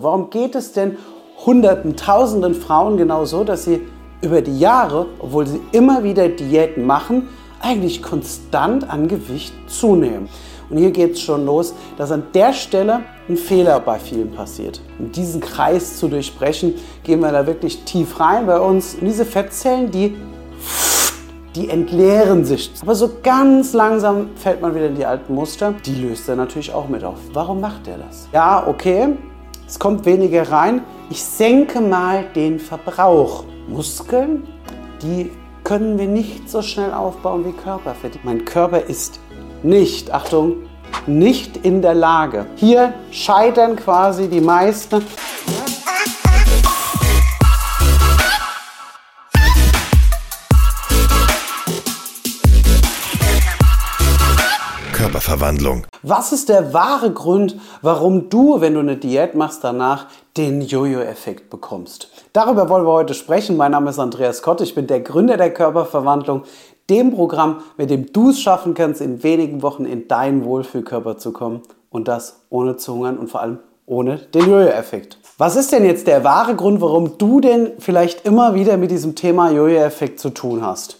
Warum geht es denn hunderten, tausenden Frauen genau so, dass sie über die Jahre, obwohl sie immer wieder Diäten machen, eigentlich konstant an Gewicht zunehmen? Und hier geht es schon los, dass an der Stelle ein Fehler bei vielen passiert. Um diesen Kreis zu durchbrechen, gehen wir da wirklich tief rein bei uns. Und diese Fettzellen, die, die entleeren sich. Aber so ganz langsam fällt man wieder in die alten Muster. Die löst er natürlich auch mit auf. Warum macht er das? Ja, okay, es kommt weniger rein. Ich senke mal den Verbrauch. Muskeln, die können wir nicht so schnell aufbauen wie Körperfett. Mein Körper ist nicht, Achtung, nicht in der Lage. Hier scheitern quasi die meisten. Körperverwandlung. Was ist der wahre Grund, warum du, wenn du eine Diät machst, danach den Jojo-Effekt bekommst? Darüber wollen wir heute sprechen. Mein Name ist Andreas Kott, ich bin der Gründer der Körperverwandlung, dem Programm, mit dem du es schaffen kannst, in wenigen Wochen in deinen Wohlfühlkörper zu kommen und das ohne zu hungern und vor allem ohne den Jojo-Effekt. Was ist denn jetzt der wahre Grund, warum du denn vielleicht immer wieder mit diesem Thema Jojo-Effekt zu tun hast?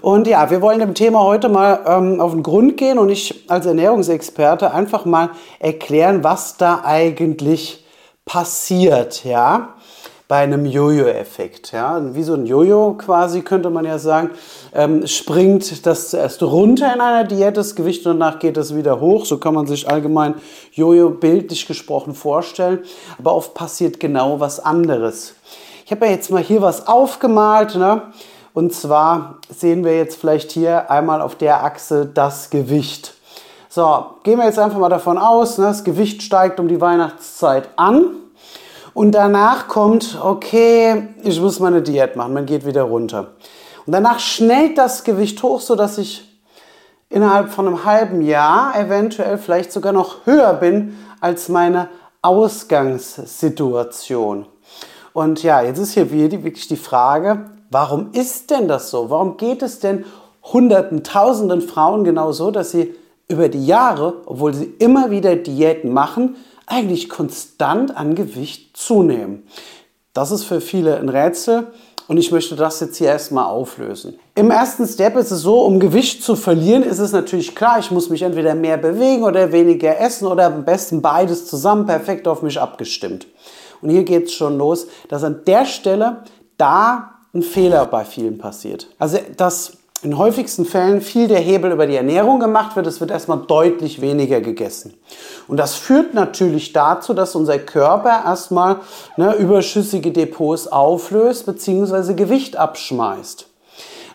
Und ja, wir wollen dem Thema heute mal ähm, auf den Grund gehen und ich als Ernährungsexperte einfach mal erklären, was da eigentlich passiert, ja, bei einem Jojo-Effekt. Ja, wie so ein Jojo quasi könnte man ja sagen, ähm, springt das zuerst runter in einer Diät, das Gewicht, und danach geht es wieder hoch. So kann man sich allgemein Jojo bildlich gesprochen vorstellen. Aber oft passiert genau was anderes. Ich habe ja jetzt mal hier was aufgemalt. Ne? Und zwar sehen wir jetzt vielleicht hier einmal auf der Achse das Gewicht. So, gehen wir jetzt einfach mal davon aus, ne, das Gewicht steigt um die Weihnachtszeit an. Und danach kommt, okay, ich muss meine Diät machen, man geht wieder runter. Und danach schnellt das Gewicht hoch, sodass ich innerhalb von einem halben Jahr eventuell vielleicht sogar noch höher bin als meine Ausgangssituation. Und ja, jetzt ist hier wirklich die Frage, Warum ist denn das so? Warum geht es denn hunderten, tausenden Frauen genau so, dass sie über die Jahre, obwohl sie immer wieder Diäten machen, eigentlich konstant an Gewicht zunehmen? Das ist für viele ein Rätsel und ich möchte das jetzt hier erstmal auflösen. Im ersten Step ist es so, um Gewicht zu verlieren, ist es natürlich klar, ich muss mich entweder mehr bewegen oder weniger essen oder am besten beides zusammen perfekt auf mich abgestimmt. Und hier geht es schon los, dass an der Stelle da ein Fehler bei vielen passiert. Also, dass in häufigsten Fällen viel der Hebel über die Ernährung gemacht wird. Es wird erstmal deutlich weniger gegessen. Und das führt natürlich dazu, dass unser Körper erstmal ne, überschüssige Depots auflöst bzw. Gewicht abschmeißt.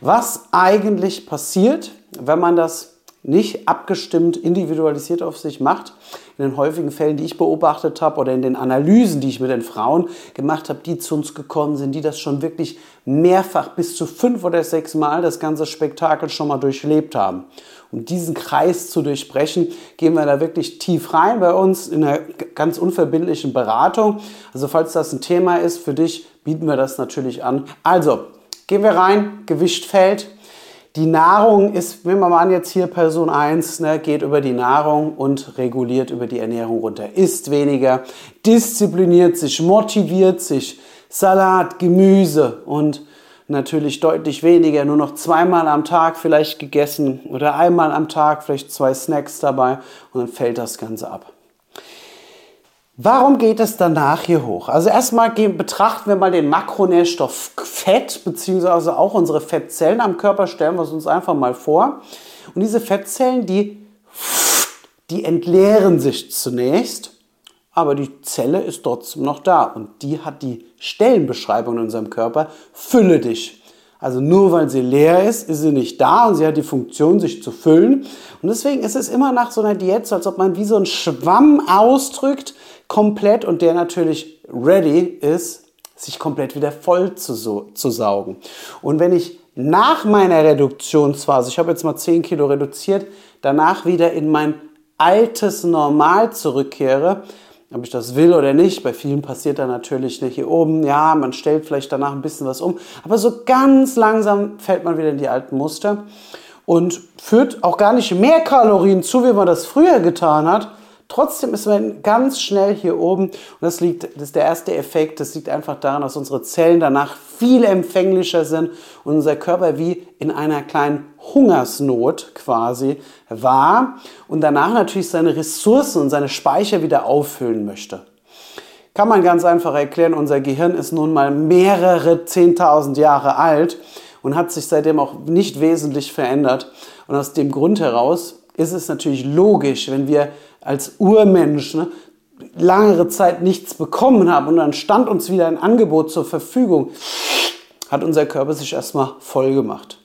Was eigentlich passiert, wenn man das nicht abgestimmt, individualisiert auf sich macht. In den häufigen Fällen, die ich beobachtet habe oder in den Analysen, die ich mit den Frauen gemacht habe, die zu uns gekommen sind, die das schon wirklich mehrfach bis zu fünf oder sechs Mal das ganze Spektakel schon mal durchlebt haben. Um diesen Kreis zu durchbrechen, gehen wir da wirklich tief rein bei uns in einer ganz unverbindlichen Beratung. Also falls das ein Thema ist für dich, bieten wir das natürlich an. Also, gehen wir rein, Gewicht fällt, die Nahrung ist, wenn man mal an jetzt hier Person 1, ne, geht über die Nahrung und reguliert über die Ernährung runter, isst weniger, diszipliniert sich, motiviert sich, Salat, Gemüse und natürlich deutlich weniger, nur noch zweimal am Tag vielleicht gegessen oder einmal am Tag vielleicht zwei Snacks dabei und dann fällt das Ganze ab. Warum geht es danach hier hoch? Also erstmal betrachten wir mal den Makronährstoff Fett, beziehungsweise auch unsere Fettzellen am Körper, stellen wir es uns einfach mal vor. Und diese Fettzellen, die, die entleeren sich zunächst, aber die Zelle ist trotzdem noch da und die hat die Stellenbeschreibung in unserem Körper, fülle dich. Also nur weil sie leer ist, ist sie nicht da und sie hat die Funktion, sich zu füllen. Und deswegen ist es immer nach so einer Diät so, als ob man wie so einen Schwamm ausdrückt, komplett und der natürlich ready ist, sich komplett wieder voll zu, so, zu saugen. Und wenn ich nach meiner Reduktionsphase, ich habe jetzt mal 10 Kilo reduziert, danach wieder in mein altes Normal zurückkehre, ob ich das will oder nicht, bei vielen passiert da natürlich nicht hier oben, ja, man stellt vielleicht danach ein bisschen was um, aber so ganz langsam fällt man wieder in die alten Muster und führt auch gar nicht mehr Kalorien zu, wie man das früher getan hat, Trotzdem ist man ganz schnell hier oben und das liegt, das ist der erste Effekt, das liegt einfach daran, dass unsere Zellen danach viel empfänglicher sind und unser Körper wie in einer kleinen Hungersnot quasi war und danach natürlich seine Ressourcen und seine Speicher wieder auffüllen möchte. Kann man ganz einfach erklären, unser Gehirn ist nun mal mehrere 10.000 Jahre alt und hat sich seitdem auch nicht wesentlich verändert. Und aus dem Grund heraus ist es natürlich logisch, wenn wir als Urmensch ne, langere Zeit nichts bekommen haben und dann stand uns wieder ein Angebot zur Verfügung, hat unser Körper sich erstmal voll gemacht.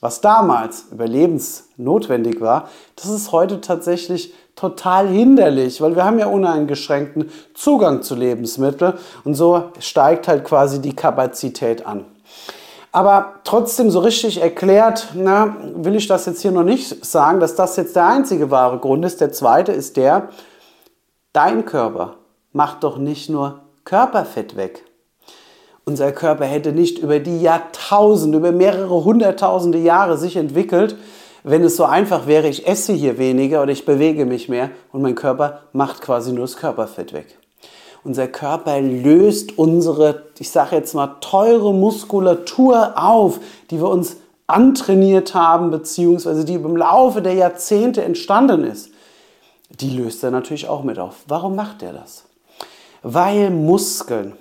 Was damals überlebensnotwendig war, das ist heute tatsächlich total hinderlich, weil wir haben ja uneingeschränkten Zugang zu Lebensmitteln und so steigt halt quasi die Kapazität an. Aber trotzdem so richtig erklärt, na, will ich das jetzt hier noch nicht sagen, dass das jetzt der einzige wahre Grund ist. Der zweite ist der, dein Körper macht doch nicht nur Körperfett weg. Unser Körper hätte nicht über die Jahrtausende, über mehrere hunderttausende Jahre sich entwickelt, wenn es so einfach wäre, ich esse hier weniger oder ich bewege mich mehr und mein Körper macht quasi nur das Körperfett weg. Unser Körper löst unsere, ich sage jetzt mal, teure Muskulatur auf, die wir uns antrainiert haben, beziehungsweise die im Laufe der Jahrzehnte entstanden ist. Die löst er natürlich auch mit auf. Warum macht er das? Weil Muskeln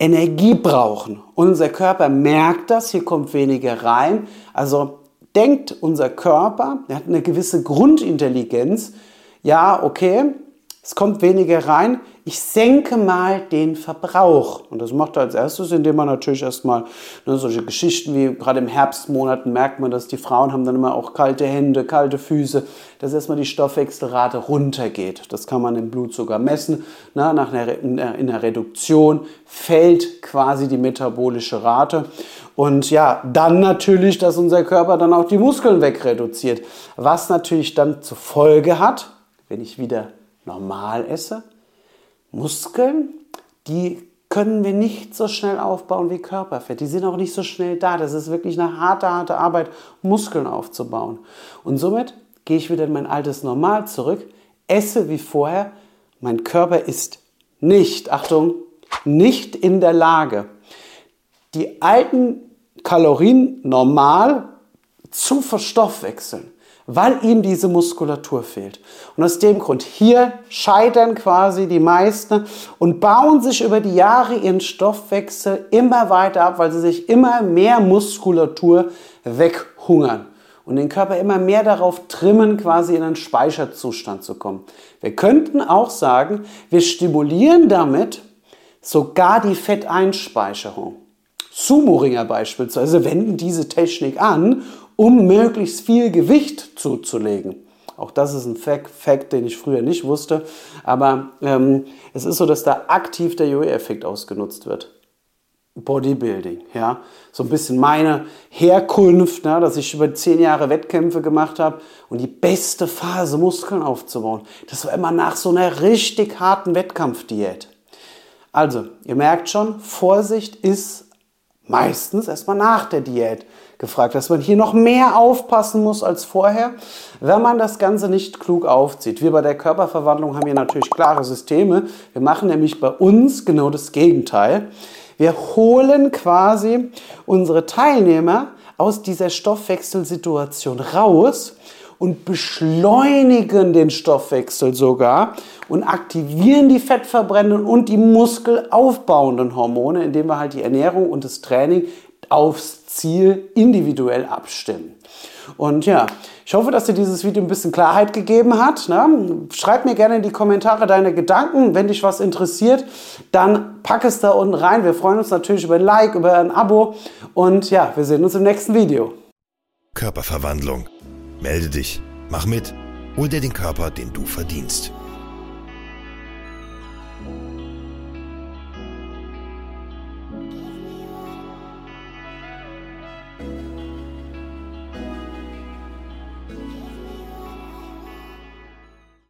Energie brauchen. Unser Körper merkt das, hier kommt weniger rein. Also denkt unser Körper, er hat eine gewisse Grundintelligenz, ja, okay, es kommt weniger rein, ich senke mal den Verbrauch. Und das macht er als erstes, indem man natürlich erstmal ne, solche Geschichten wie gerade im Herbstmonaten merkt man, dass die Frauen haben dann immer auch kalte Hände, kalte Füße, dass erstmal die Stoffwechselrate runtergeht. Das kann man im Blut sogar messen. Na, nach einer, in der Reduktion fällt quasi die metabolische Rate. Und ja, dann natürlich, dass unser Körper dann auch die Muskeln wegreduziert. Was natürlich dann zur Folge hat, wenn ich wieder normal esse, Muskeln, die können wir nicht so schnell aufbauen wie Körperfett. Die sind auch nicht so schnell da. Das ist wirklich eine harte, harte Arbeit, Muskeln aufzubauen. Und somit gehe ich wieder in mein altes Normal zurück, esse wie vorher. Mein Körper ist nicht, Achtung, nicht in der Lage, die alten Kalorien normal zu verstoffwechseln weil ihm diese Muskulatur fehlt. Und aus dem Grund, hier scheitern quasi die meisten und bauen sich über die Jahre ihren Stoffwechsel immer weiter ab, weil sie sich immer mehr Muskulatur weghungern und den Körper immer mehr darauf trimmen, quasi in einen Speicherzustand zu kommen. Wir könnten auch sagen, wir stimulieren damit sogar die Fetteinspeicherung. Sumo-Ringer beispielsweise wenden diese Technik an um möglichst viel Gewicht zuzulegen. Auch das ist ein Fact, Fact den ich früher nicht wusste. Aber ähm, es ist so, dass da aktiv der Jojo-Effekt ausgenutzt wird. Bodybuilding, ja. So ein bisschen meine Herkunft, ne, dass ich über zehn Jahre Wettkämpfe gemacht habe und die beste Phase, Muskeln aufzubauen. Das war immer nach so einer richtig harten Wettkampfdiät. Also, ihr merkt schon, Vorsicht ist meistens erstmal nach der Diät gefragt, dass man hier noch mehr aufpassen muss als vorher, wenn man das Ganze nicht klug aufzieht. Wir bei der Körperverwandlung haben hier natürlich klare Systeme. Wir machen nämlich bei uns genau das Gegenteil. Wir holen quasi unsere Teilnehmer aus dieser Stoffwechselsituation raus und beschleunigen den Stoffwechsel sogar und aktivieren die fettverbrennenden und die muskelaufbauenden Hormone, indem wir halt die Ernährung und das Training aufs Ziel individuell abstimmen. Und ja, ich hoffe, dass dir dieses Video ein bisschen Klarheit gegeben hat. Ne? Schreib mir gerne in die Kommentare deine Gedanken. Wenn dich was interessiert, dann pack es da unten rein. Wir freuen uns natürlich über ein Like, über ein Abo. Und ja, wir sehen uns im nächsten Video. Körperverwandlung. Melde dich, mach mit, hol dir den Körper, den du verdienst.